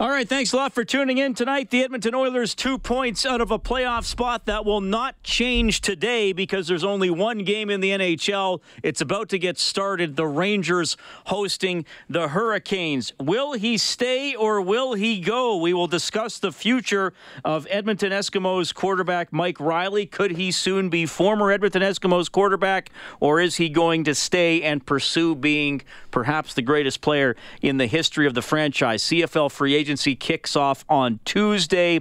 All right, thanks a lot for tuning in tonight. The Edmonton Oilers two points out of a playoff spot that will not change today because there's only one game in the NHL. It's about to get started. The Rangers hosting the Hurricanes. Will he stay or will he go? We will discuss the future of Edmonton Eskimos quarterback Mike Reilly. Could he soon be former Edmonton Eskimos quarterback or is he going to stay and pursue being perhaps the greatest player in the history of the franchise? CFL agency kicks off on Tuesday.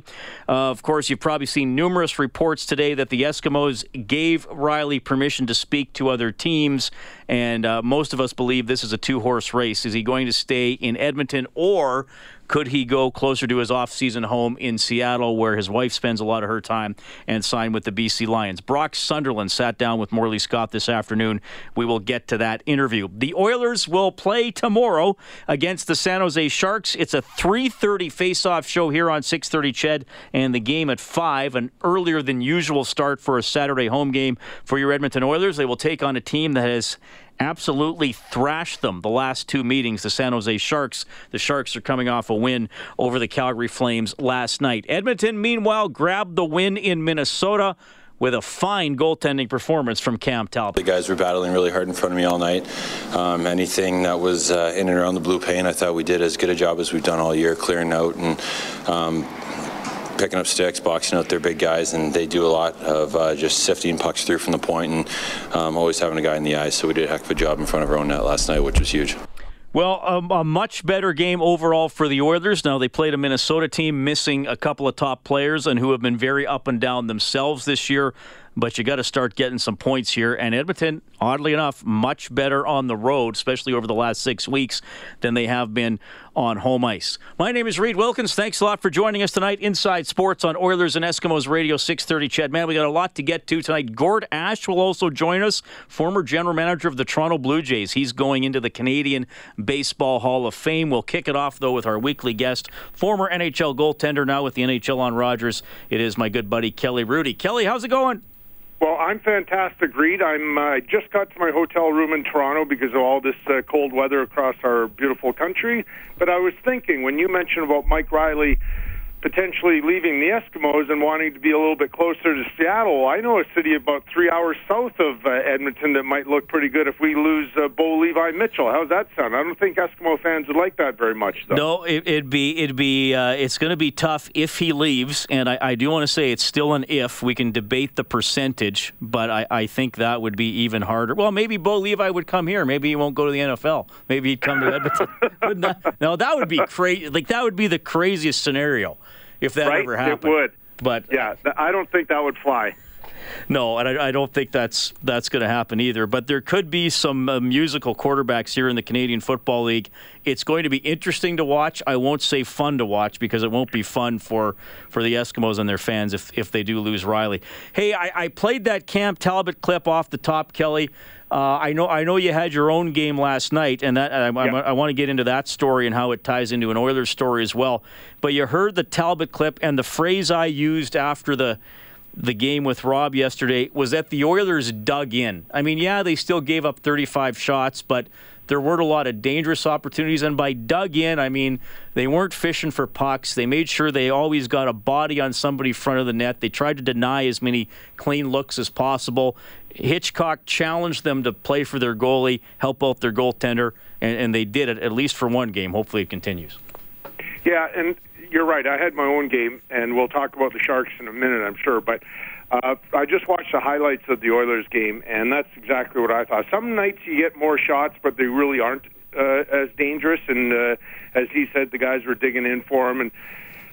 Uh, of course, you've probably seen numerous reports today that the Eskimos gave Reilly permission to speak to other teams, and uh, most of us believe this is a two horse race. Is he going to stay in Edmonton or could he go closer to his off-season home in Seattle, where his wife spends a lot of her time, and sign with the BC Lions? Brock Sunderland sat down with Morley Scott this afternoon. We will get to that interview. The Oilers will play tomorrow against the San Jose Sharks. It's a 3:30 face-off show here on 6:30 Ched, and the game at five, an earlier than usual start for a Saturday home game for your Edmonton Oilers. They will take on a team that has absolutely thrashed them the last two meetings, the San Jose Sharks. The Sharks are coming off a win over the Calgary Flames last night. Edmonton, meanwhile, grabbed the win in Minnesota with a fine goaltending performance from Cam Talbot. The guys were battling really hard in front of me all night. Um, anything that was uh, in and around the blue paint, I thought we did as good a job as we've done all year, clearing out and um, picking up sticks, boxing out their big guys, and they do a lot of uh, just sifting pucks through from the point and um, always having a guy in the eyes. So we did a heck of a job in front of our own net last night, which was huge. Well, um, a much better game overall for the Oilers. Now, they played a Minnesota team missing a couple of top players and who have been very up and down themselves this year but you got to start getting some points here. And Edmonton, oddly enough, much better on the road, especially over the last six weeks, than they have been on home ice. My name is Reed Wilkins. Thanks a lot for joining us tonight. Inside Sports on Oilers and Eskimos Radio 630. CHED, man, we got a lot to get to tonight. Gord Ash will also join us, former general manager of the Toronto Blue Jays. He's going into the Canadian Baseball Hall of Fame. We'll kick it off, though, with our weekly guest, former NHL goaltender, now with the NHL on Rogers. It is my good buddy, Kelly Hrudey. Kelly, how's it going? Well, I'm fantastic, Reed. I'm uh, just got to my hotel room in Toronto because of all this uh, cold weather across our beautiful country. But I was thinking when you mentioned about Mike Reilly potentially leaving the Eskimos and wanting to be a little bit closer to Seattle. I know a city about three hours south of uh, Edmonton that might look pretty good if we lose uh, Bo Levi Mitchell. How's that sound? I don't think Eskimo fans would like that very much, though. No, it, would be it'd be uh, it's going to be tough if he leaves, and I, I do want to say it's still an if. We can debate the percentage, but I, I think that would be even harder. Well, maybe Bo Levi would come here. Maybe he won't go to the NFL. Maybe he'd come to Edmonton. that, no, that would be crazy. Like that would be the craziest scenario if that right? ever happened. It would. But yeah, I don't think that would fly. No, and I, I don't think that's that's going to happen either. But there could be some uh, musical quarterbacks here in the Canadian Football League. It's going to be interesting to watch. I won't say fun to watch because it won't be fun for, for the Eskimos and their fans if, if they do lose Reilly. Hey, I, I played that Cam Talbot clip off the top, Kelly. Uh, I know I know you had your own game last night, and that I, I, I want to get into that story and how it ties into an Oilers story as well. But you heard the Talbot clip, and the phrase I used after the the game with Rob yesterday was that the Oilers dug in. I mean, yeah, they still gave up 35 shots, but there weren't a lot of dangerous opportunities. And by dug in, I mean they weren't fishing for pucks. They made sure they always got a body on somebody front of the net. They tried to deny as many clean looks as possible. Hitchcock challenged them to play for their goalie, help out their goaltender, and, and they did it at least for one game. Hopefully, it continues. Yeah, and you're right. I had my own game, and we'll talk about the Sharks in a minute, I'm sure. But uh, I just watched the highlights of the Oilers game, and that's exactly what I thought. Some nights you get more shots, but they really aren't uh, as dangerous. And uh, as he said, the guys were digging in for him, and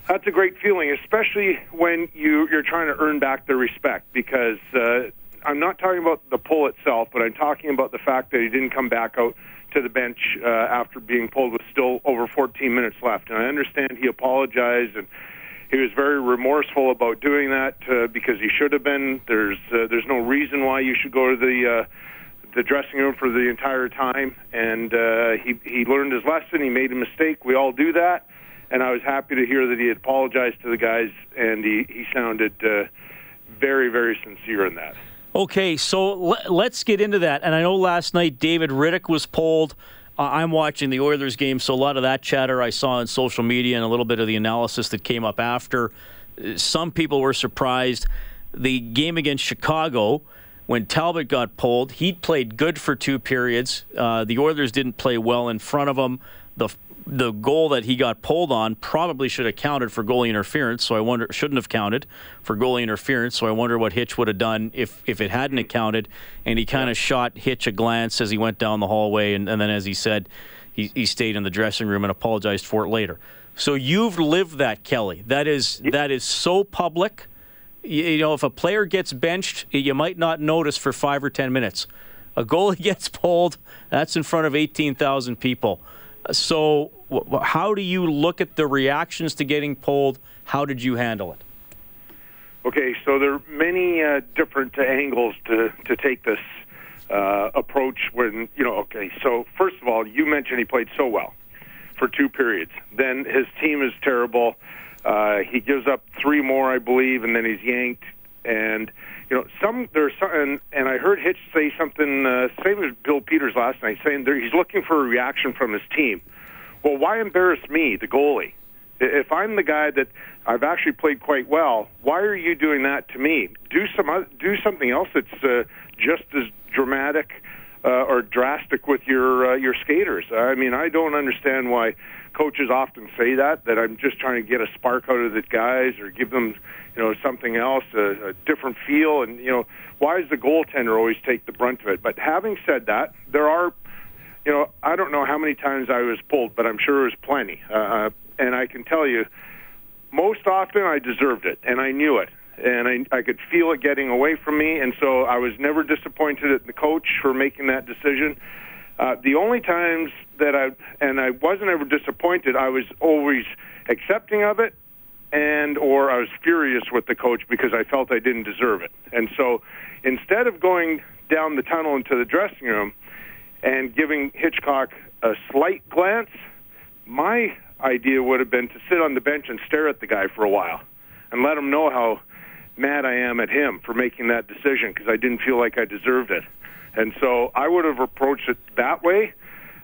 that's a great feeling, especially when you you're trying to earn back their respect because. Uh, I'm not talking about the pull itself, but I'm talking about the fact that he didn't come back out to the bench uh, after being pulled with still over 14 minutes left. And I understand he apologized and he was very remorseful about doing that uh, because he should have been. There's uh, there's no reason why you should go to the uh, the dressing room for the entire time. And uh, he he learned his lesson. He made a mistake. We all do that. And I was happy to hear that he had apologized to the guys, and he he sounded uh, very very sincere in that. Okay, so let's get into that. And I know last night David Rittich was pulled. Uh, I'm watching the Oilers game, so a lot of that chatter I saw on social media and a little bit of the analysis that came up after. Some people were surprised. The game against Chicago, when Talbot got pulled, he played good for two periods. Uh, the Oilers didn't play well in front of him. The the goal that he got pulled on probably should have counted for goalie interference. So I wonder shouldn't have counted for goalie interference. So I wonder what Hitch would have done if if it hadn't accounted. And he kind of shot Hitch a glance as he went down the hallway, and, and then as he said, he, he stayed in the dressing room and apologized for it later. So you've lived that, Kelly. That is that is so public. You, you know, if a player gets benched, you might not notice for five or ten minutes. A goalie gets pulled. That's in front of eighteen thousand people. So, how do you look at the reactions to getting pulled? How did you handle it? Okay, so there are many uh, different angles to, to take this uh, approach. When you know, okay, so first of all, you mentioned he played so well for two periods. Then his team is terrible. Uh, he gives up three more, I believe, and then he's yanked. And you know, some there's some, and, and I heard Hitch say something, uh, same as Bill Peters last night, saying there, he's looking for a reaction from his team. Well, why embarrass me, the goalie? If I'm the guy that I've actually played quite well, why are you doing that to me? Do some do something else that's uh, just as dramatic uh, or drastic with your uh, your skaters. I mean, I don't understand why coaches often say that. That I'm just trying to get a spark out of the guys or give them you know, something else, a, a different feel. And, you know, why does the goaltender always take the brunt of it? But having said that, there are, you know, I don't know how many times I was pulled, but I'm sure it was plenty. Uh, and I can tell you, most often I deserved it, and I knew it. And I, I could feel it getting away from me, and so I was never disappointed at the coach for making that decision. Uh, the only times that I, and I wasn't ever disappointed, I was always accepting of it and or I was furious with the coach because I felt I didn't deserve it. And so instead of going down the tunnel into the dressing room and giving Hitchcock a slight glance, my idea would have been to sit on the bench and stare at the guy for a while and let him know how mad I am at him for making that decision because I didn't feel like I deserved it. And so I would have approached it that way.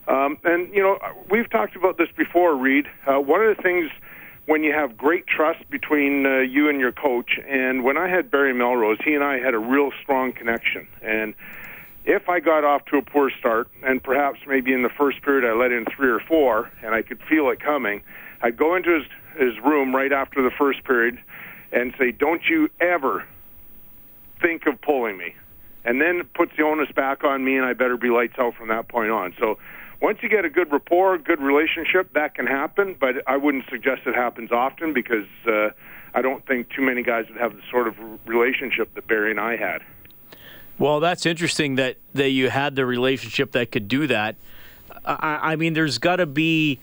Um, and, you know, we've talked about this before, Reed. Uh, one of the things – when you have great trust between uh, you and your coach. And when I had Barry Melrose, he and I had a real strong connection. And if I got off to a poor start, and perhaps maybe in the first period I let in three or four, and I could feel it coming, I'd go into his, his room right after the first period and say, "Don't you ever think of pulling me." And then it puts the onus back on me, and I better be lights out from that point on. So once you get a good rapport, good relationship, that can happen. But I wouldn't suggest it happens often because uh, I don't think too many guys would have the sort of relationship that Barry and I had. Well, that's interesting that that you had the relationship that could do that. I, I mean, there's got to be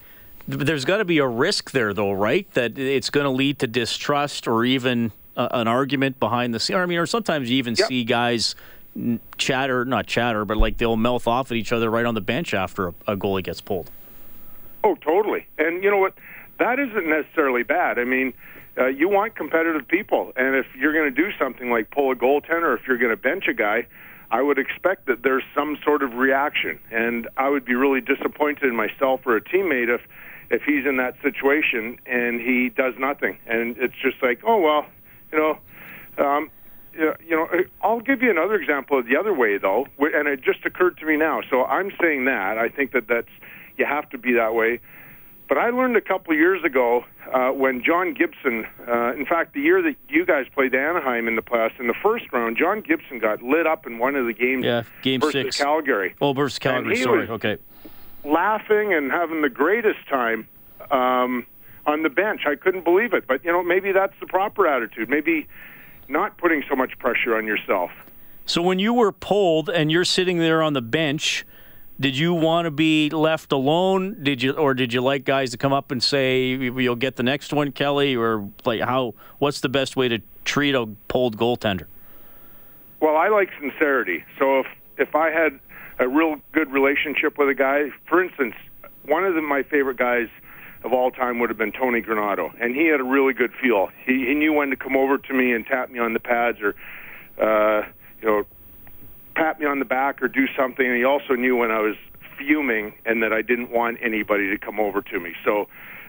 there's got to be a risk there, though, right? That it's going to lead to distrust or even uh, an argument behind the scene. I mean, or sometimes you even yep. see guys chatter, not chatter, but like they'll mouth off at each other right on the bench after a, a goalie gets pulled. Oh, totally. And you know what? That isn't necessarily bad. I mean, uh, you want competitive people, and if you're going to do something like pull a goaltender, if you're going to bench a guy, I would expect that there's some sort of reaction, and I would be really disappointed in myself or a teammate if if he's in that situation and he does nothing, and it's just like, oh well, you know. Um, you know, I'll give you another example of the other way, though, and it just occurred to me now. So I'm saying that I think that that's you have to be that way. But I learned a couple of years ago uh, when John Gibson, uh, in fact, the year that you guys played Anaheim in the playoffs, in the first round, John Gibson got lit up in one of the games. Yeah, game versus six. Calgary. Oh, versus Calgary. Sorry. Okay. Laughing and having the greatest time um, on the bench. I couldn't believe it. But you know, maybe that's the proper attitude. Maybe not putting so much pressure on yourself. So when you were pulled and you're sitting there on the bench, did you want to be left alone? Did you, or did you like guys to come up and say you'll get the next one, Kelly, or like how? What's the best way to treat a pulled goaltender? Well, I like sincerity. So if if I had a real good relationship with a guy, for instance, one of the, my favorite guys of all time would have been Tony Granato, and he had a really good feel. He, he knew when to come over to me and tap me on the pads, or uh, you know, pat me on the back or do something. And he also knew when I was fuming and that I didn't want anybody to come over to me. So,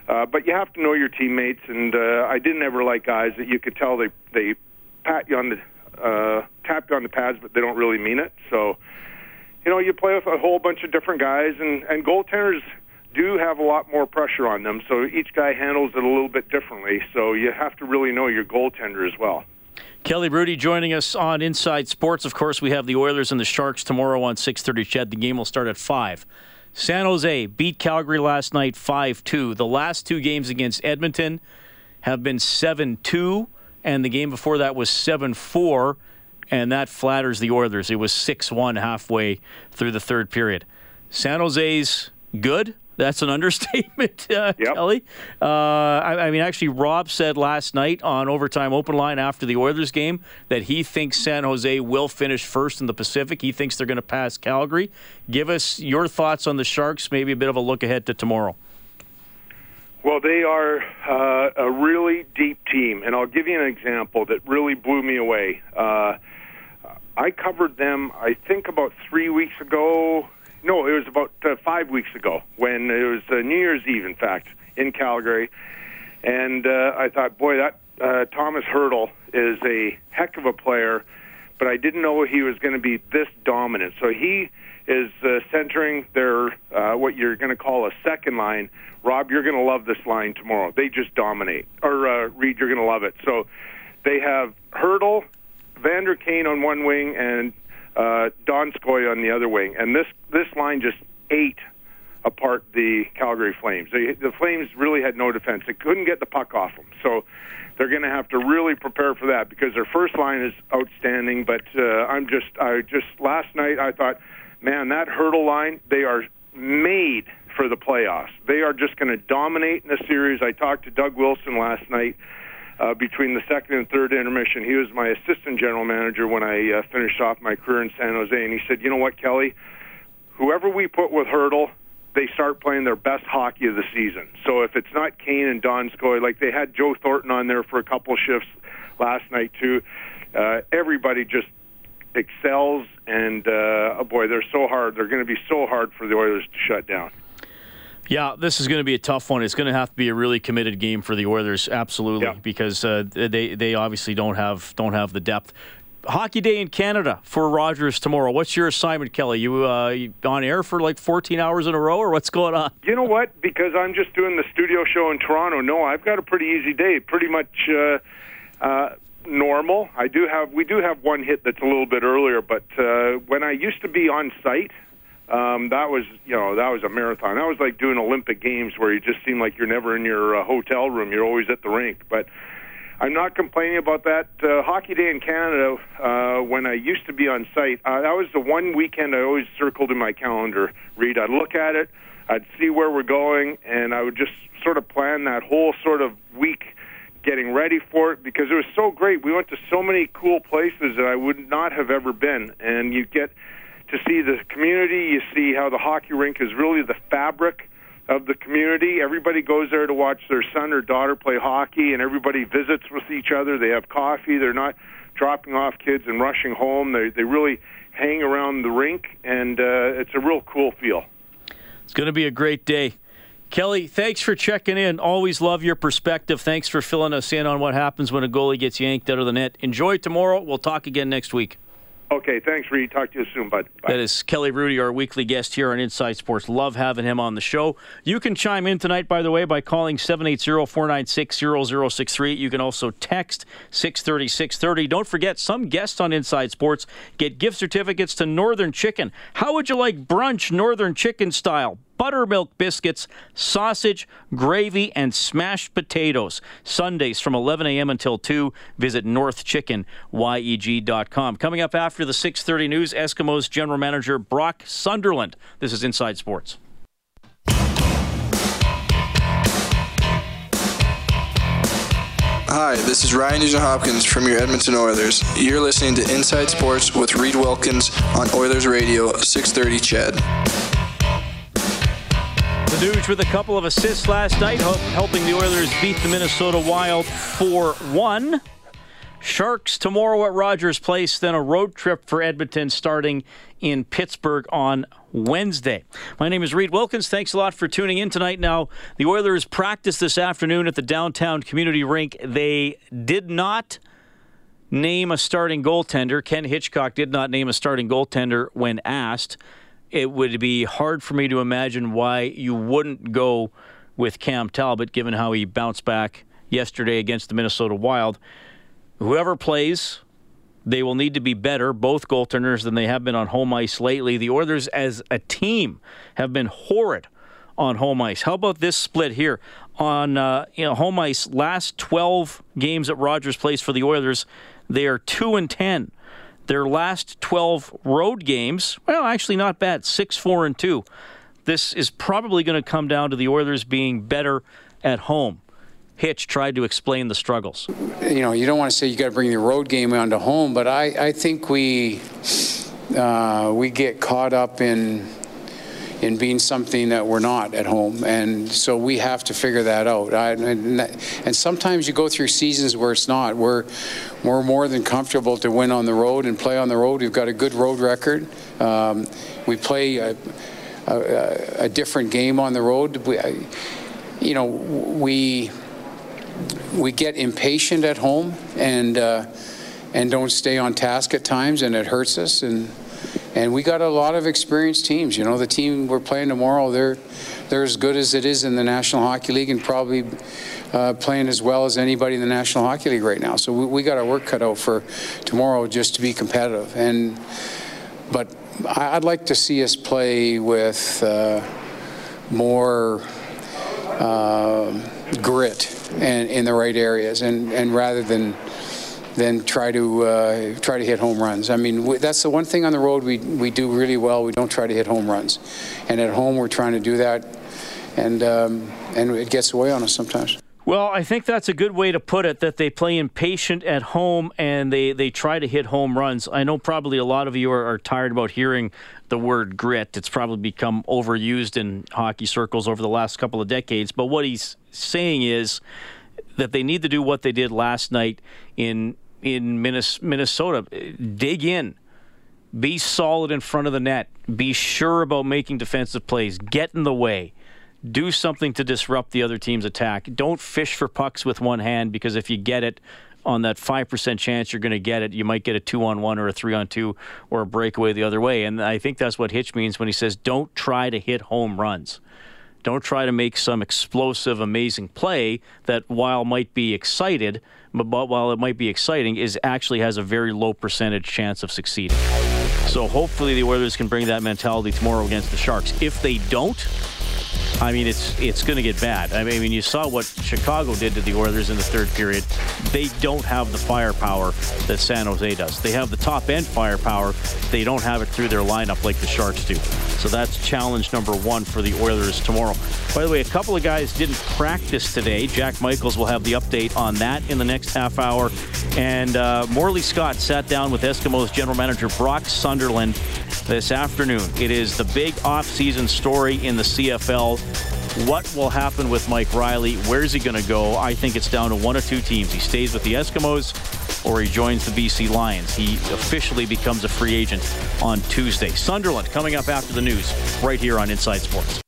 uh, but you have to know your teammates, and uh, I didn't ever like guys that you could tell they they pat you on the uh, tap you on the pads, but they don't really mean it. So, you know, you play with a whole bunch of different guys, and and goaltenders do have a lot more pressure on them. So each guy handles it a little bit differently. So you have to really know your goaltender as well. Kelly Hrudey joining us on Inside Sports. Of course, we have the Oilers and the Sharks tomorrow on 6:30. CHED, the game will start at five. San Jose beat Calgary last night 5-2. The last two games against Edmonton have been 7-2, and the game before that was 7-4, and that flatters the Oilers. It was 6-1 halfway through the third period. San Jose's good. That's an understatement, uh, yep. Kelly. Uh, I, I, mean, actually, Rob said last night on Overtime Open Line after the Oilers game that he thinks San Jose will finish first in the Pacific. He thinks they're going to pass Calgary. Give us your thoughts on the Sharks, maybe a bit of a look ahead to tomorrow. Well, they are uh, a really deep team, and I'll give you an example that really blew me away. Uh, I covered them, I think, about three weeks ago no, it was about uh, five weeks ago when it was uh, New Year's Eve, in fact, in Calgary. And uh, I thought, boy, that uh, Tomas Hertl is a heck of a player, but I didn't know he was going to be this dominant. So he is uh, centering their uh, what you're going to call a second line. Rob, you're going to love this line tomorrow. They just dominate. Or uh, Reed, you're going to love it. So they have Hertl, Vander Kane on one wing, and uh, Donskoy on the other wing, and this this line just ate apart the Calgary Flames. They, the Flames really had no defense. They couldn't get the puck off them, so they're going to have to really prepare for that because their first line is outstanding. But uh, I'm just I just last night I thought, man, that Hertl line they are made for the playoffs. They are just going to dominate in the series. I talked to Doug Wilson last night uh, between the second and third intermission. He was my assistant general manager when I uh, finished off my career in San Jose, and he said, "You know what, Kelly? Whoever we put with Hertl, they start playing their best hockey of the season. So if it's not Kane and Donskoy, like they had Joe Thornton on there for a couple shifts last night too, uh, everybody just excels, and uh, oh boy, they're so hard. They're going to be so hard for the Oilers to shut down." Yeah, this is going to be a tough one. It's going to have to be a really committed game for the Oilers, absolutely, yeah. because uh, they they obviously don't have don't have the depth. Hockey Day in Canada for Rogers tomorrow. What's your assignment, Kelly? You, uh, you on air for like 14 hours in a row, or what's going on? You know what? Because I'm just doing the studio show in Toronto. No, I've got a pretty easy day. Pretty much. Uh, uh, normal. I do have we do have one hit that's a little bit earlier, but uh, when I used to be on site, um, that was you know that was a marathon. That was like doing Olympic Games where you just seem like you're never in your uh, hotel room. You're always at the rink. But I'm not complaining about that. Uh, Hockey Day in Canada, uh, when I used to be on site, uh, that was the one weekend I always circled in my calendar. Reed, I'd look at it, I'd see where we're going, and I would just sort of plan that whole sort of week getting ready for it because it was so great. We went to so many cool places that I would not have ever been, and you get to see the community. You see how the hockey rink is really the fabric of the community. Everybody goes there to watch their son or daughter play hockey, and everybody visits with each other. They have coffee. They're not dropping off kids and rushing home. They they really hang around the rink, and uh, it's a real cool feel. It's going to be a great day. Kelly, thanks for checking in. Always love your perspective. Thanks for filling us in on what happens when a goalie gets yanked out of the net. Enjoy tomorrow. We'll talk again next week. Okay, thanks, Reed. Talk to you soon, bud. Bye. That is Kelly Hrudey, our weekly guest here on Inside Sports. Love having him on the show. You can chime in tonight, by the way, by calling 780-496-0063. You can also text 630-630. Don't forget, some guests on Inside Sports get gift certificates to Northern Chicken. How would you like brunch Northern Chicken style? Buttermilk biscuits, sausage, gravy, and smashed potatoes. Sundays from 11 a.m. until 2. Visit northchickenyeg.com. Coming up after the 6:30 news, Eskimos general manager Brock Sunderland. This is Inside Sports. Hi, this is Ryan Nugent Hopkins from your Edmonton Oilers. You're listening to Inside Sports with Reed Wilkins on Oilers Radio 630 CHED. Nuge with a couple of assists last night, helping the Oilers beat the Minnesota Wild 4 1. Sharks tomorrow at Rogers Place, then a road trip for Edmonton starting in Pittsburgh on Wednesday. My name is Reed Wilkins. Thanks a lot for tuning in tonight. Now, the Oilers practiced this afternoon at the downtown community rink. They did not name a starting goaltender. Ken Hitchcock did not name a starting goaltender when asked. It would be hard for me to imagine why you wouldn't go with Cam Talbot, given how he bounced back yesterday against the Minnesota Wild. Whoever plays, they will need to be better, both goaltenders, than they have been on home ice lately. The Oilers, as a team, have been horrid on home ice. How about this split here? On uh, you know, home ice, last 12 games at Rogers Place for the Oilers, they are 2 and 10. Their last 12 road games, well, actually not bad, 6 4 and 2. This is probably going to come down to the Oilers being better at home. Hitch tried to explain the struggles. You know, you don't want to say you got to bring the road game onto home, but I, I think we uh, we get caught up in in being something that we're not at home, and so we have to figure that out. I, and, that, and, sometimes you go through seasons where it's not. We're we're more than comfortable to win on the road and play on the road. We've got a good road record. Um, we play a, a, a, different game on the road. We, you know, we we get impatient at home and uh, and don't stay on task at times, and it hurts us. And and we got a lot of experienced teams. You know, the team we're playing tomorrow, they're they're as good as it is in the National Hockey League, and probably uh, playing as well as anybody in the National Hockey League right now. So we, we got our work cut out for tomorrow just to be competitive. And but I'd like to see us play with uh, more uh, grit and in the right areas, and, and rather than than try to uh, try to hit home runs. I mean, that's the one thing on the road we we do really well. We don't try to hit home runs, and at home we're trying to do that, and um, and it gets away on us sometimes. Well, I think that's a good way to put it. That they play impatient at home and they, they try to hit home runs. I know probably a lot of you are, are tired about hearing the word grit. It's probably become overused in hockey circles over the last couple of decades. But what he's saying is that they need to do what they did last night in in Minnesota. Dig in. Be solid in front of the net. Be sure about making defensive plays. Get in the way do something to disrupt the other team's attack. Don't fish for pucks with one hand because if you get it on that 5% chance you're going to get it, you might get a 2 on 1 or a 3 on 2 or a breakaway the other way. And I think that's what Hitch means when he says don't try to hit home runs. Don't try to make some explosive, amazing play that, while might be excited, but while it might be exciting, is actually has a very low percentage chance of succeeding. So hopefully the Oilers can bring that mentality tomorrow against the Sharks. If they don't, I mean, it's it's going to get bad. I mean, you saw what Chicago did to the Oilers in the third period. They don't have the firepower that San Jose does. They have the top end firepower. They don't have it through their lineup like the Sharks do. So that's challenge number one for the Oilers tomorrow. By the way, a couple of guys didn't practice today. Jack Michaels will have the update on that in the next half hour. And uh, Morley Scott sat down with Eskimos general manager Brock Sunderland this afternoon. It is the big offseason story in the CFL. What will happen with Mike Reilly? Where's he going to go? I think it's down to one of two teams. He stays with the Eskimos or he joins the BC Lions. He officially becomes a free agent on Tuesday. Sunderland coming up after the news right here on Inside Sports.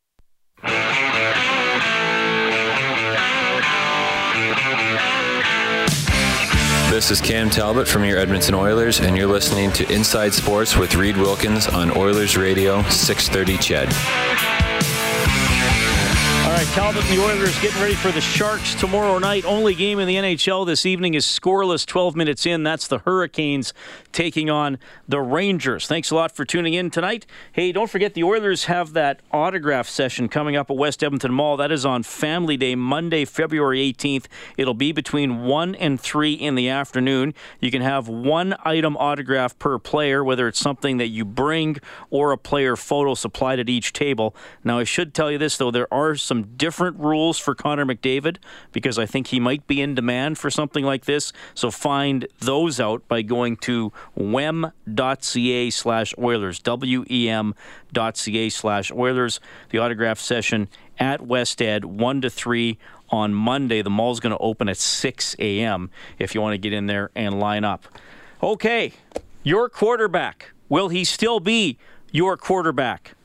This is Cam Talbot from your Edmonton Oilers, and you're listening to Inside Sports with Reed Wilkins on Oilers Radio 630 CHED. Talbot and the Oilers getting ready for the Sharks tomorrow night. Only game in the NHL this evening is scoreless 12 minutes in. That's the Hurricanes taking on the Rangers. Thanks a lot for tuning in tonight. Hey, don't forget the Oilers have that autograph session coming up at West Edmonton Mall. That is on Family Day, Monday, February 18th. It'll be between 1 and 3 in the afternoon. You can have one item autograph per player, whether it's something that you bring or a player photo supplied at each table. Now, I should tell you this, though, there are some different rules for Connor McDavid because I think he might be in demand for something like this. So find those out by going to wem.ca slash Oilers, W-E-M.ca slash Oilers. The autograph session at West Ed, 1 to 3 on Monday. The mall's going to open at 6 a.m. if you want to get in there and line up. Okay, your quarterback. Will he still be your quarterback?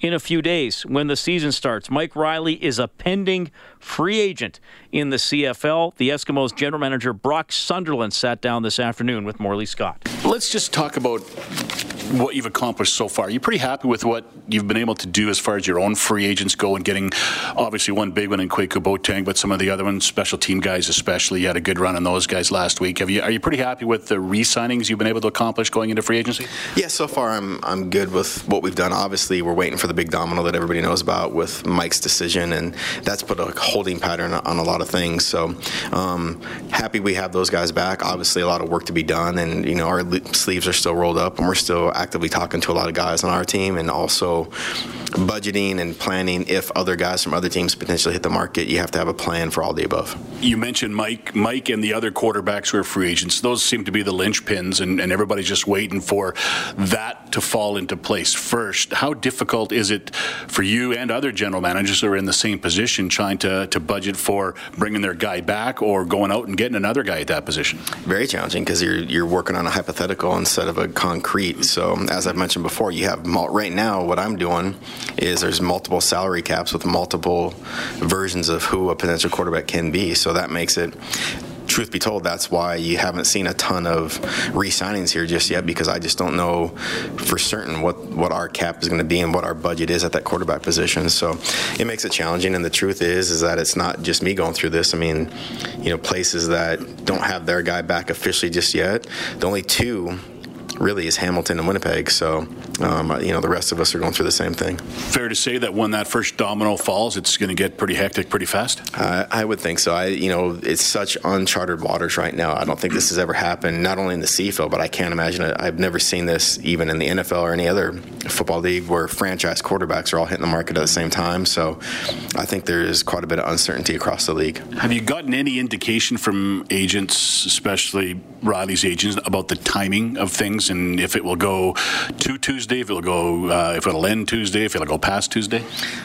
In a few days when the season starts. Mike Riley is a pending free agent in the CFL. The Eskimos general manager Brock Sunderland sat down this afternoon with Morley Scott. Let's just talk about what you've accomplished so far. You're pretty happy with what you've been able to do as far as your own free agents go and getting obviously one big one in Kwaku Boateng, but some of the other ones, special team guys especially. You had a good run on those guys last week. Have you are you pretty happy with the re-signings you've been able to accomplish going into free agency? Yeah, so far I'm I'm good with what we've done. Obviously, we're waiting for the big domino that everybody knows about with Mike's decision, and that's put a holding pattern on a lot of things. So um, happy we have those guys back. Obviously, a lot of work to be done, and you know our sleeves are still rolled up, and we're still actively talking to a lot of guys on our team, and also budgeting and planning if other guys from other teams potentially hit the market. You have to have a plan for all the above. You mentioned Mike, Mike, and the other quarterbacks who are free agents. Those seem to be the linchpins, and, and everybody's just waiting for that to fall into place first. How difficult is it for you and other general managers who are in the same position trying to, to budget for bringing their guy back or going out and getting another guy at that position? Very challenging because you're you're working on a hypothetical instead of a concrete. So as I've mentioned before, you have right now what I'm doing is there's multiple salary caps with multiple versions of who a potential quarterback can be. So that makes it truth be told, that's why you haven't seen a ton of re-signings here just yet because I just don't know for certain what, what our cap is going to be and what our budget is at that quarterback position. So it makes it challenging. And the truth is, is that it's not just me going through this. I mean, you know, places that don't have their guy back officially just yet. The only two really is Hamilton and Winnipeg. So, um, you know, the rest of us are going through the same thing. Fair to say that when that first domino falls, it's going to get pretty hectic pretty fast. Uh, I would think so. I, you know, it's such uncharted waters right now. I don't think this has ever happened, not only in the CFL, but I can't imagine it. I've never seen this even in the NFL or any other football league where franchise quarterbacks are all hitting the market at the same time. So, I think there is quite a bit of uncertainty across the league. Have you gotten any indication from agents, especially Reilly's agents, about the timing of things? And if it will go to Tuesday, if it'll go, uh, if it'll end Tuesday, if it'll go past Tuesday?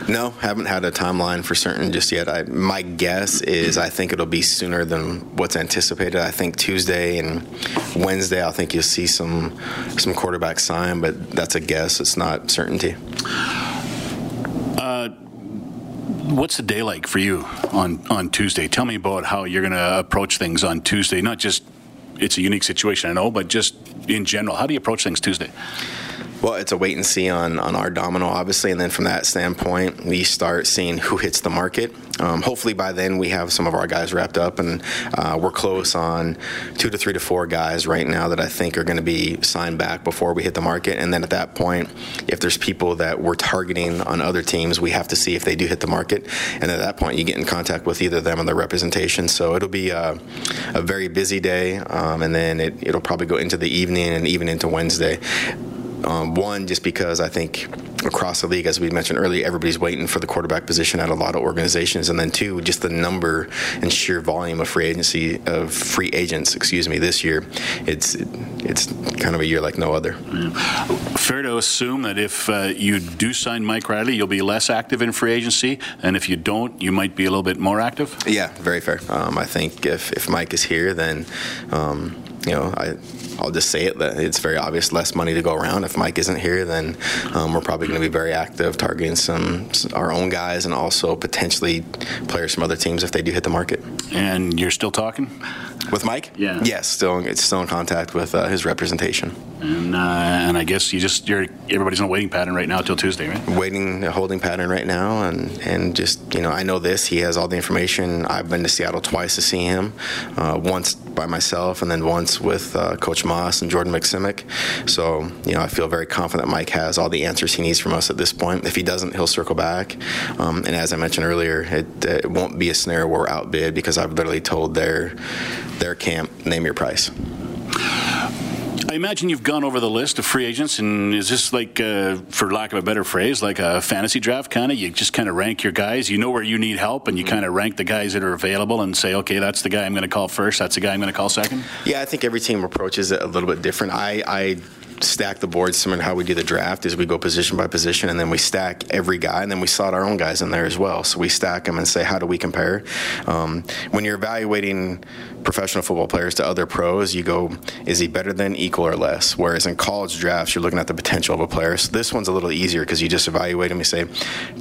No, haven't had a timeline for certain just yet. I, my guess is I think it'll be sooner than what's anticipated. I think Tuesday and Wednesday, I think you'll see some some quarterback sign, but that's a guess. It's not certainty. Uh, what's the day like for you on on Tuesday? Tell me about how you're going to approach things on Tuesday. Not just it's a unique situation, I know, but just in general, how do you approach things Tuesday? Well, it's a wait and see on, on our domino, obviously, and then from that standpoint, we start seeing who hits the market. Um, hopefully, by then we have some of our guys wrapped up, and uh, we're close on two to three to four guys right now that I think are going to be signed back before we hit the market. And then at that point, if there's people that we're targeting on other teams, we have to see if they do hit the market. And at that point, you get in contact with either them or their representation. So it'll be a, a very busy day, um, and then it, it'll probably go into the evening and even into Wednesday. Um, one, just because I think across the league, as we mentioned earlier, everybody's waiting for the quarterback position at a lot of organizations, and then two, just the number and sheer volume of free agency of free agents, excuse me, this year, it's it's kind of a year like no other. Fair to assume that if uh, you do sign Mike Reilly, you'll be less active in free agency, and if you don't, you might be a little bit more active. Yeah, very fair. Um, I think if if Mike is here, then um, you know I I'll just say it that it's very obvious less money to go around. If Mike isn't here, then um, we're probably going to be very active targeting some our own guys and also potentially players from other teams if they do hit the market. And you're still talking with Mike? Yeah. Yes, still it's still in contact with uh, his representation. And uh, and I guess you just you're everybody's in a waiting pattern right now till Tuesday, right? Waiting, a holding pattern right now, and and just you know I know this. He has all the information. I've been to Seattle twice to see him, uh, once by myself, and then once with uh, Coach Maas and Jordan Maksymic. So you know I feel very confident Mike has all the answers he needs from us at this point. If he doesn't, he'll circle back. Um, and as I mentioned earlier, it, it won't be a scenario where we're outbid because I've literally told their their camp name your price. I imagine you've gone over the list of free agents, and is this like, uh, for lack of a better phrase, like a fantasy draft kind of? You just kind of rank your guys. You know where you need help, and you kind of rank the guys that are available, and say, okay, that's the guy I'm going to call first. That's the guy I'm going to call second. Yeah, I think every team approaches it a little bit different. I, I stack the board similar to how we do the draft is we go position by position and then we stack every guy and then we slot our own guys in there as well so we stack them and say how do we compare um, when you're evaluating professional football players to other pros you go is he better than equal or less whereas in college drafts you're looking at the potential of a player so this one's a little easier because you just evaluate them you say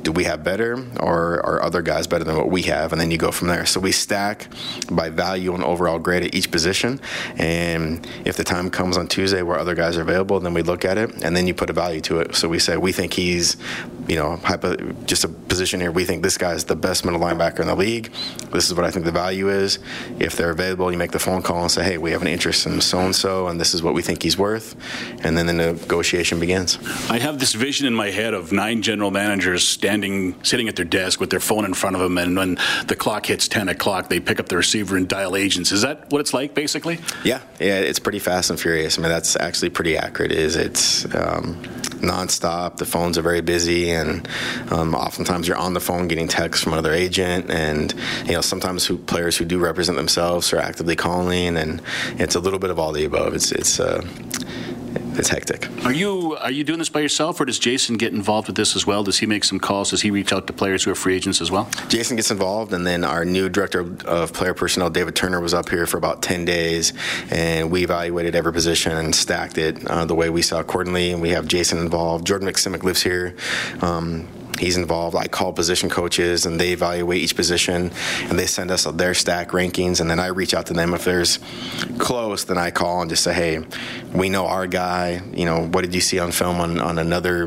do we have better or are other guys better than what we have and then you go from there so we stack by value and overall grade at each position and if the time comes on Tuesday where other guys are available then we look at it, and then you put a value to it. So we say we think he's, you know, just a position here. We think this guy is the best middle linebacker in the league. This is what I think the value is. If they're available, you make the phone call and say, hey, we have an interest in so and so, and this is what we think he's worth, and then the negotiation begins. I have this vision in my head of nine general managers standing, sitting at their desk with their phone in front of them, and when the clock hits 10 o'clock, they pick up the receiver and dial agents. Is that what it's like, basically? Yeah, yeah, it's pretty fast and furious. I mean, that's actually pretty accurate accurate is it's um, nonstop. The phones are very busy, and um, oftentimes you're on the phone getting texts from another agent, and you know sometimes who, players who do represent themselves are actively calling, and it's a little bit of all the above. It's it's uh, it's hectic. Are you are you doing this by yourself, or does Jason get involved with this as well? Does he make some calls? Does he reach out to players who are free agents as well? Jason gets involved, and then our new director of player personnel, David Turner, was up here for about ten days, and we evaluated every position and stacked it uh, the way we saw accordingly. And we have Jason involved. Jordan Maksymic lives here. Um, he's involved. I call position coaches and they evaluate each position and they send us their stack rankings and then I reach out to them if there's close then I call and just say hey we know our guy you know what did you see on film on, on another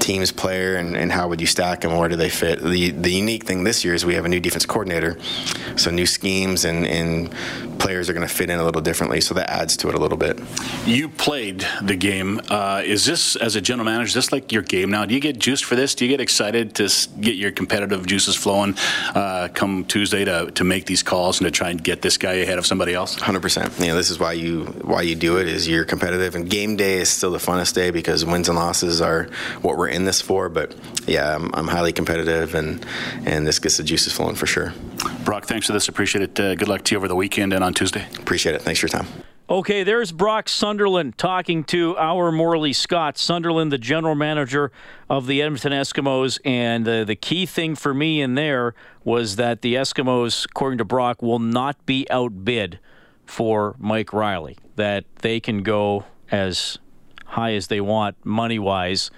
team's player and, and how would you stack them? Where do they fit? The the unique thing this year is we have a new defense coordinator, so new schemes and, and players are going to fit in a little differently. So that adds to it a little bit. You played the game. Uh, is this as a general manager? Is this like your game now? Do you get juiced for this? Do you get excited to get your competitive juices flowing uh, come Tuesday to, to make these calls and to try and get this guy ahead of somebody else? Hundred percent. You know, this is why you why you do it is you're competitive, and game day is still the funnest day because wins and losses are what we're we're in this for. But yeah, I'm, I'm highly competitive, and and this gets the juices flowing for sure. Brock, thanks for this. Appreciate it. Uh, good luck to you over the weekend and on Tuesday. Appreciate it. Thanks for your time. Okay, there's Brock Sunderland talking to our Morley Scott. Sunderland, the general manager of the Edmonton Eskimos. And the, the key thing for me in there was that the Eskimos, according to Brock, will not be outbid for Mike Reilly, that they can go as high as they want money wise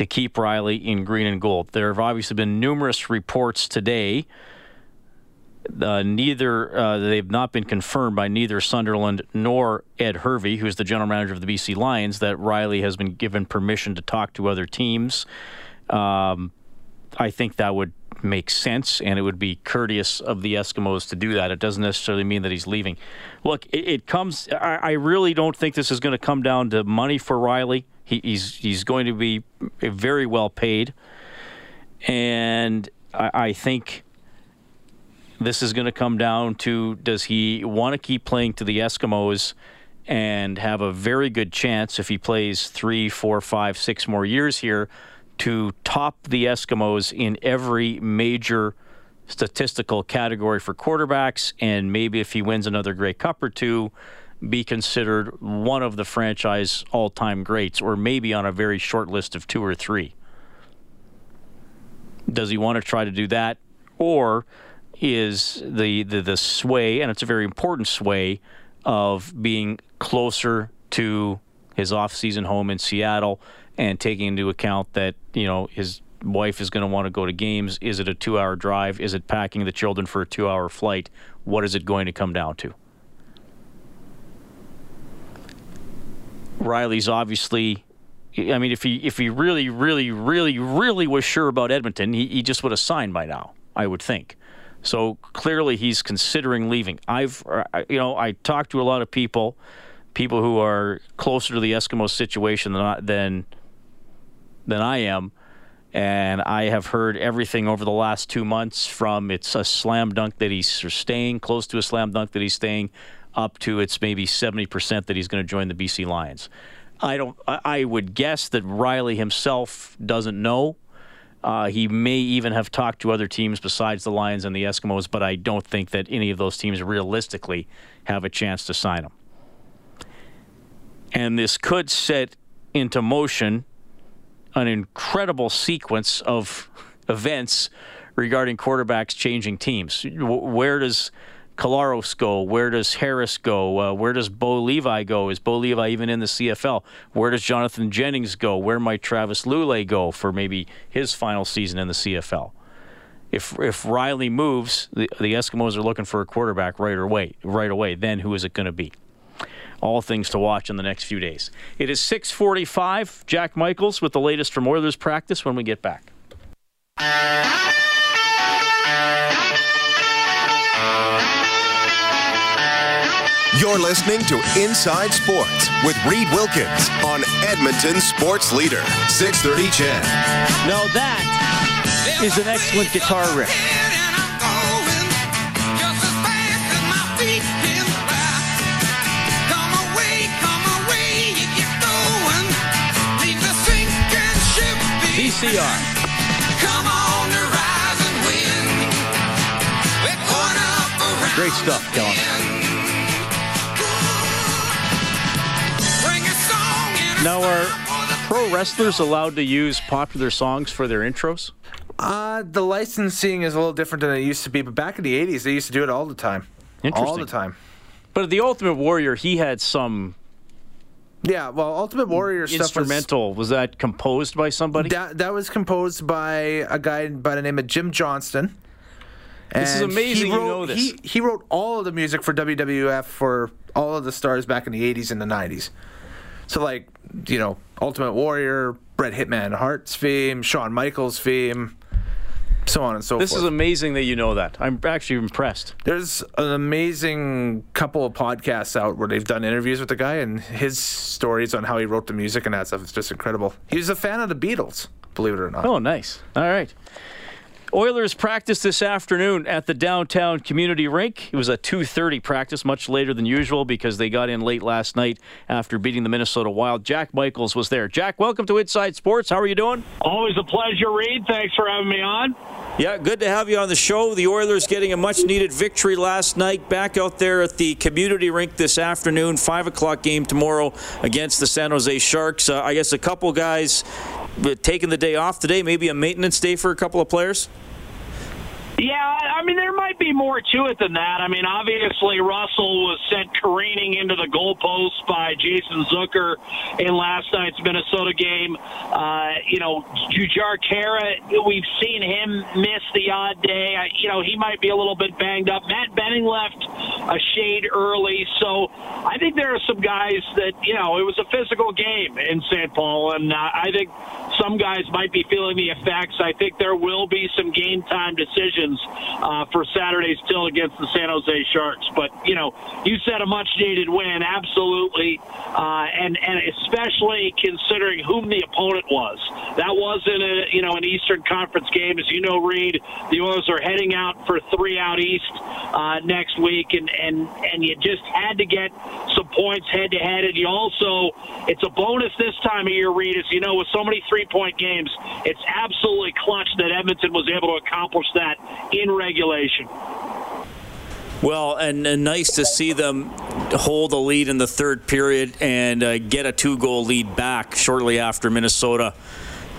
to keep Reilly in green and gold. There have obviously been numerous reports today. Uh, neither uh, they've not been confirmed by neither Sunderland nor Ed Hervey, who's the general manager of the BC Lions, that Reilly has been given permission to talk to other teams. Um, I think that would make sense, and it would be courteous of the Eskimos to do that. It doesn't necessarily mean that he's leaving. Look, it, it comes. I, I really don't think this is going to come down to money for Reilly. He, he's he's going to be very well paid, and I, I think this is going to come down to does he want to keep playing to the Eskimos and have a very good chance if he plays three, four, five, six more years here to top the Eskimos in every major statistical category for quarterbacks, and maybe if he wins another Grey Cup or two be considered one of the franchise all time greats, or maybe on a very short list of two or three? Does he want to try to do that? Or is the, the, the sway, and it's a very important sway, of being closer to his off-season home in Seattle and taking into account that you know his wife is going to want to go to games. Is it a two-hour drive? Is it packing the children for a two-hour flight? What is it going to come down to? Reilly's obviously. I mean, if he if he really, really, really, really was sure about Edmonton, he, he just would have signed by now. I would think. So clearly, he's considering leaving. I've, you know, I talked to a lot of people, people who are closer to the Eskimo situation than than than I am, and I have heard everything over the last two months. From it's a slam dunk that he's staying, close to a slam dunk that he's staying, up to it's maybe seventy percent that he's going to join the BC Lions. I don't. I would guess that Reilly himself doesn't know. Uh, he may even have talked to other teams besides the Lions and the Eskimos, but I don't think that any of those teams realistically have a chance to sign him. And this could set into motion an incredible sequence of events regarding quarterbacks changing teams. Where does Collaros go? Where does Harris go? Uh, where does Bo Levi go? Is Bo Levi even in the CFL? Where does Jonathan Jennings go? Where might Travis Lulay go for maybe his final season in the CFL? If if Reilly moves, the, the Eskimos are looking for a quarterback right away. Right away. Then who is it going to be? All things to watch in the next few days. It is 6:45. Jack Michaels with the latest from Oilers practice when we get back. You're listening to Inside Sports with Reed Wilkins on Edmonton Sports Leader, 630 CHED. Now that is an excellent guitar riff. VCR. Great stuff, Kellen. Now, are pro wrestlers allowed to use popular songs for their intros? Uh, the licensing is a little different than it used to be, but back in the 80s, they used to do it all the time. All the time. But the Ultimate Warrior, he had some. Yeah, well, Ultimate Warrior stuff instrumental. Was, was, that composed by somebody? That, that was composed by a guy by the name of Jim Johnston. And this is amazing. Wrote, you know this. He, he wrote all of the music for WWF for all of the stars back in the 80s and the 90s. So, like, you know, Ultimate Warrior, Bret Hitman Hart's theme, Shawn Michaels' theme, so on and so this forth. This is amazing that you know that. I'm actually impressed. There's an amazing couple of podcasts out where they've done interviews with the guy and his stories on how he wrote the music and that stuff. It's just incredible. He's a fan of the Beatles, believe it or not. Oh, nice. All right. Oilers practice this afternoon at the downtown community rink. It was a 2:30 practice, much later than usual because they got in late last night after beating the Minnesota Wild. Jack Michaels was there. Jack, welcome to Inside Sports. How are you doing? Always a pleasure, Reed. Thanks for having me on. Yeah, good to have you on the show. The Oilers getting a much-needed victory last night. Back out there at the community rink this afternoon. Five o'clock game tomorrow against the San Jose Sharks. Uh, I guess a couple guys taking the day off today. Maybe a maintenance day for a couple of players. Yeah, I mean, there be more to it than that. I mean, obviously, Russell was sent careening into the goalpost by Jason Zucker in last night's Minnesota game. Uh, you know, Jujhar Khaira, we've seen him miss the odd day. I, you know, he might be a little bit banged up. Matt Benning left a shade early. So I think there are some guys that, you know, it was a physical game in St. Paul, and uh, I think some guys might be feeling the effects. I think there will be some game time decisions uh, for Saturday's still against the San Jose Sharks. But, you know, you said a much needed win, absolutely. Uh, and, and especially considering whom the opponent was. That wasn't a, you know, an Eastern Conference game. As you know, Reed, the Oilers are heading out for three out east uh, next week, and, and, and you just had to get some points head to head. And you also, it's a bonus this time of year, Reed, as you know, with so many three point games, it's absolutely clutch that Edmonton was able to accomplish that in regulation. Well, and, and, nice to see them hold the lead in the third period and uh, get a two goal lead back shortly after Minnesota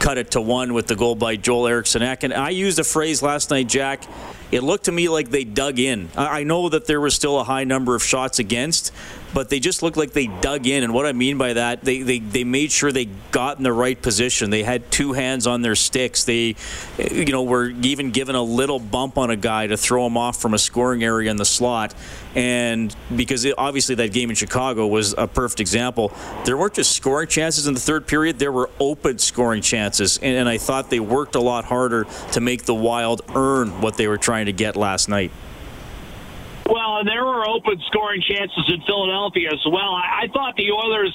cut it to one with the goal by Joel Eriksson And I used a phrase last night, Jack. it looked to me like they dug in. I know that there was still a high number of shots against, but they just looked like they dug in. And what I mean by that, they, they, they made sure they got in the right position. They had two hands on their sticks. They, eh, you know, were even given a little bump on a guy to throw him off from a scoring area in the slot. And because it, obviously that game in Chicago was a perfect example, there weren't just scoring chances in the third period, there were open scoring chances. And, and I thought they worked a lot harder to make the Wild earn what they were trying to get last night. Well, and there were open scoring chances in Philadelphia as well. I, I thought the Oilers'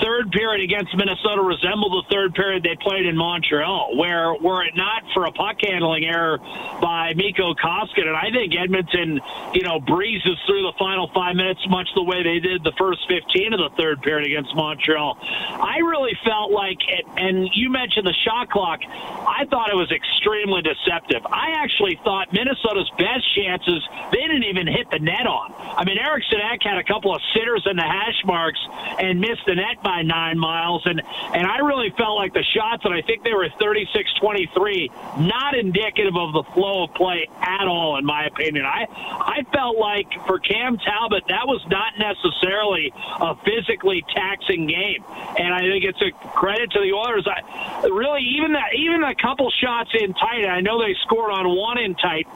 third period against Minnesota resembled the third period they played in Montreal, where were it not for a puck handling error by Mikko Koskinen, and I think Edmonton, you know, breezes through the final five minutes much the way they did the first 15 of the third period against Montreal. I really felt like, it, and you mentioned the shot clock, I thought it was extremely deceptive. I actually thought Minnesota's best chances, they didn't even hit the net on. I mean, Eric Ek had a couple of sitters in the hash marks and missed the net by nine miles, and and I really felt like the shots, and I think they were 36-23, not indicative of the flow of play at all, in my opinion. I I felt like for Cam Talbot, that was not necessarily a physically taxing game, and I think it's a credit to the Oilers. I really even that even a couple shots in tight. I know they scored on one in tight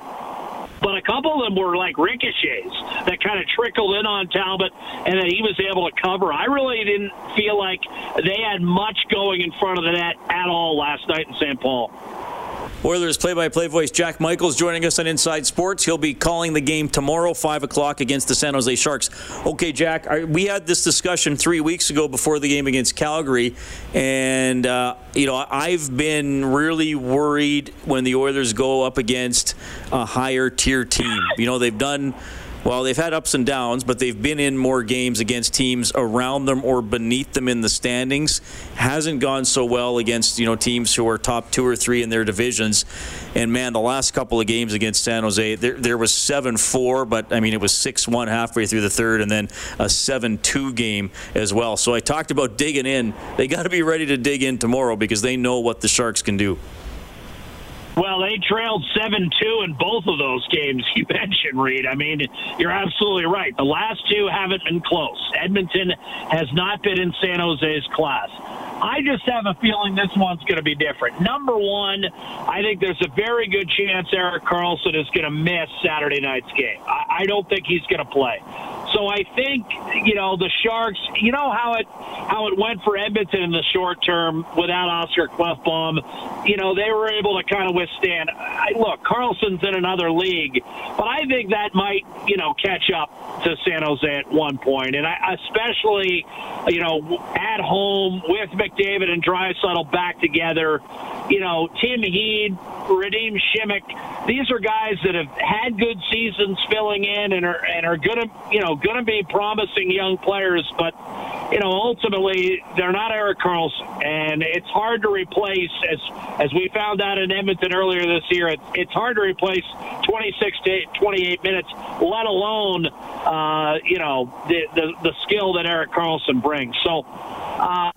but a couple of them were like ricochets that kind of trickled in on Talbot and that he was able to cover. I really didn't feel like they had much going in front of the net at all last night in St. Paul. Oilers play-by-play voice Jack Michaels joining us on Inside Sports. He'll be calling the game tomorrow, five o'clock against the San Jose Sharks. Okay, Jack, we had this discussion three weeks ago before the game against Calgary, and uh, you know I've been really worried when the Oilers go up against a higher tier team. You know they've done well, they've had ups and downs, but they've been in more games against teams around them or beneath them in the standings. Hasn't gone so well against you know teams who are top two or three in their divisions. And man, the last couple of games against San Jose, there, there was seven four, but I mean it was six one halfway through the third, and then a seven two game as well. So I talked about digging in. They got to be ready to dig in tomorrow because they know what the Sharks can do. Well, they trailed 7 2 in both of those games you mentioned, Reed. I mean, you're absolutely right. The last two haven't been close. Edmonton has not been in San Jose's class. I just have a feeling this one's going to be different. Number one, I think there's a very good chance Erik Karlsson is going to miss Saturday night's game. I, I don't think he's going to play. So I think you know the Sharks. You know how it how it went for Edmonton in the short term without Oscar Klefbom. You know they were able to kind of withstand. I, look, Karlsson's in another league, but I think that might you know catch up to San Jose at one point, and I, especially you know at home with McDavid and Draisaitl back together. You know Tim Heed, Radim Simek. These are guys that have had good seasons filling in and are and are to you know going to be promising young players, but you know, ultimately they're not Erik Karlsson, and it's hard to replace. As as we found out in Edmonton earlier this year, it, it's hard to replace 26 to 28 minutes, let alone uh, you know the, the the skill that Erik Karlsson brings. So. Uh,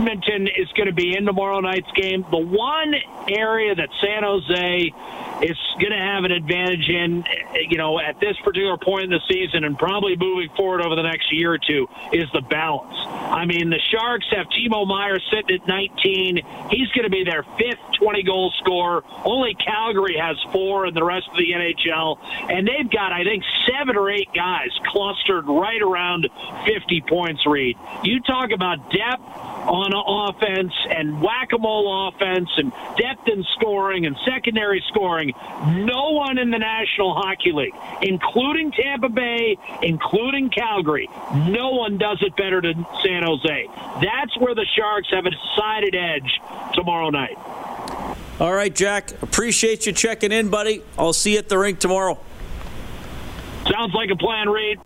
Edmonton is going to be in tomorrow night's game. The one area that San Jose is going to have an advantage in, you know, at this particular point in the season and probably moving forward over the next year or two is the balance. I mean, the Sharks have Timo Meier sitting at 19. He's going to be their fifth 20 goal scorer. Only Calgary has four in the rest of the NHL. And they've got, I think, seven or eight guys clustered right around 50 points, Reed. You talk about depth on offense and whack-a-mole offense and depth in scoring and secondary scoring. No one in the National Hockey League, including Tampa Bay, including Calgary, no one does it better than San Jose. That's where the Sharks have a decided edge tomorrow night. All right, Jack. Appreciate you checking in, buddy. I'll see you at the rink tomorrow. Sounds like a plan, Reed.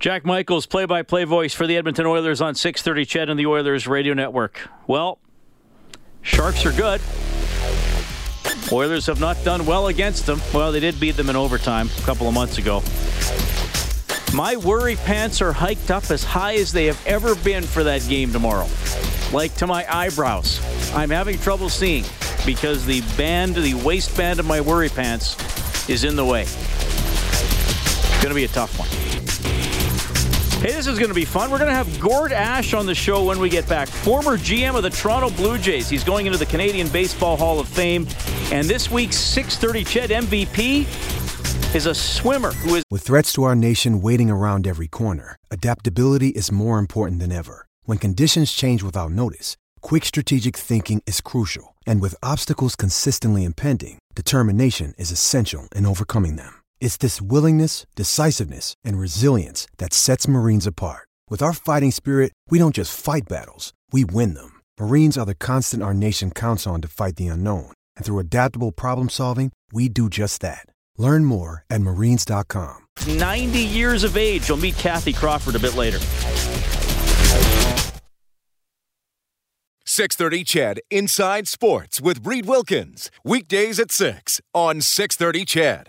Jack Michaels, play-by-play voice for the Edmonton Oilers on 6:30 CHED and the Oilers Radio Network. Well, Sharks are good. Oilers have not done well against them. Well, they did beat them in overtime a couple of months ago. My worry pants are hiked up as high as they have ever been for that game tomorrow. Like to my eyebrows. I'm having trouble seeing because the band, the waistband of my worry pants is in the way. It's going to be a tough one. Hey, this is going to be fun. We're going to have Gord Ash on the show when we get back. Former GM of the Toronto Blue Jays. He's going into the Canadian Baseball Hall of Fame. And this week's 630 CHED MVP is a swimmer who is. With threats to our nation waiting around every corner, adaptability is more important than ever. When conditions change without notice, quick strategic thinking is crucial. And with obstacles consistently impending, determination is essential in overcoming them. It's this willingness, decisiveness, and resilience that sets Marines apart. With our fighting spirit, we don't just fight battles, we win them. Marines are the constant our nation counts on to fight the unknown. And through adaptable problem solving, we do just that. Learn more at marines.com. 90 years of age. You'll meet Kathy Crawford a bit later. 630 CHED Inside Sports with Reed Wilkins. Weekdays at 6 on 630 CHED.